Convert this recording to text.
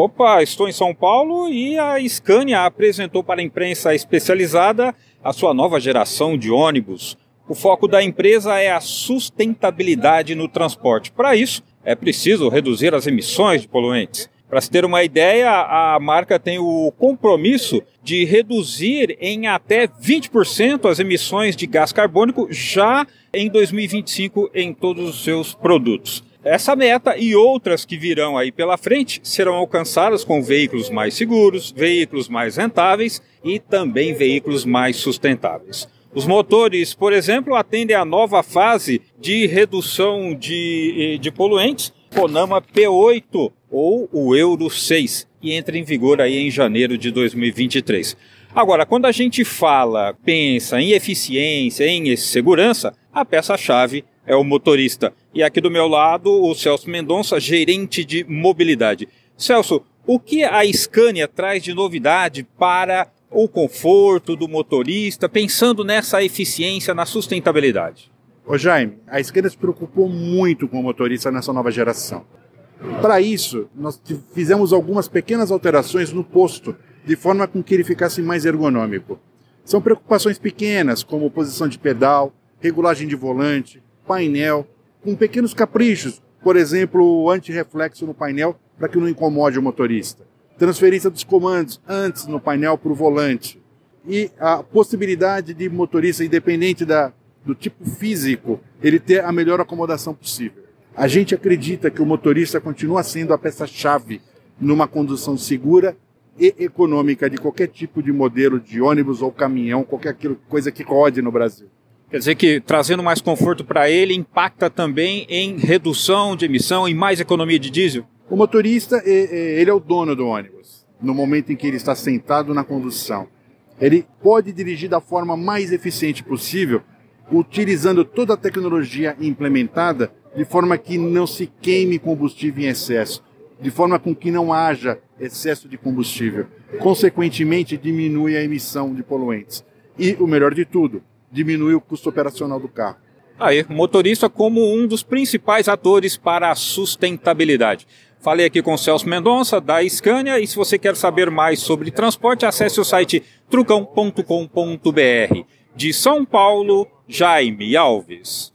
Opa, estou em São Paulo e a Scania apresentou para a imprensa especializada a sua nova geração de ônibus. O foco da empresa é a sustentabilidade no transporte. Para isso, é preciso reduzir as emissões de poluentes. Para se ter uma ideia, a marca tem o compromisso de reduzir em até 20% as emissões de gás carbônico já em 2025 em todos os seus produtos. Essa meta e outras que virão aí pela frente serão alcançadas com veículos mais seguros, veículos mais rentáveis e também veículos mais sustentáveis. Os motores, por exemplo, atendem à nova fase de redução de, eh, de poluentes, Conama P8 ou o Euro 6, que entra em vigor aí em janeiro de 2023. Agora, quando a gente fala, pensa em eficiência, em segurança, a peça-chave é o motorista. E aqui do meu lado, o Celso Mendonça, gerente de mobilidade. Celso, o que a Scania traz de novidade para o conforto do motorista, pensando nessa eficiência, na sustentabilidade? Ô Jaime, a Scania se preocupou muito com o motorista nessa nova geração. Para isso, nós fizemos algumas pequenas alterações no posto, de forma com que ele ficasse mais ergonômico. São preocupações pequenas, como posição de pedal, regulagem de volante, painel, com pequenos caprichos, por exemplo, anti-reflexo no painel para que não incomode o motorista. Transferência dos comandos antes no painel para o volante. E a possibilidade de motorista, independente da, do tipo físico, ele ter a melhor acomodação possível. A gente acredita que o motorista continua sendo a peça-chave numa condução segura e econômica de qualquer tipo de modelo de ônibus ou caminhão, qualquer coisa que rode no Brasil. Quer dizer que trazendo mais conforto para ele impacta também em redução de emissão e mais economia de diesel? O motorista, ele é o dono do ônibus, no momento em que ele está sentado na condução. Ele pode dirigir da forma mais eficiente possível, utilizando toda a tecnologia implementada de forma que não se queime combustível em excesso, de forma com que não haja excesso de combustível. Consequentemente, diminui a emissão de poluentes. E o melhor de tudo, diminui o custo operacional do carro. Aí, motorista como um dos principais atores para a sustentabilidade. Falei aqui com o Celso Mendonça, da Scania, e se você quer saber mais sobre transporte, acesse o site trucão.com.br. De São Paulo, Jaime Alves.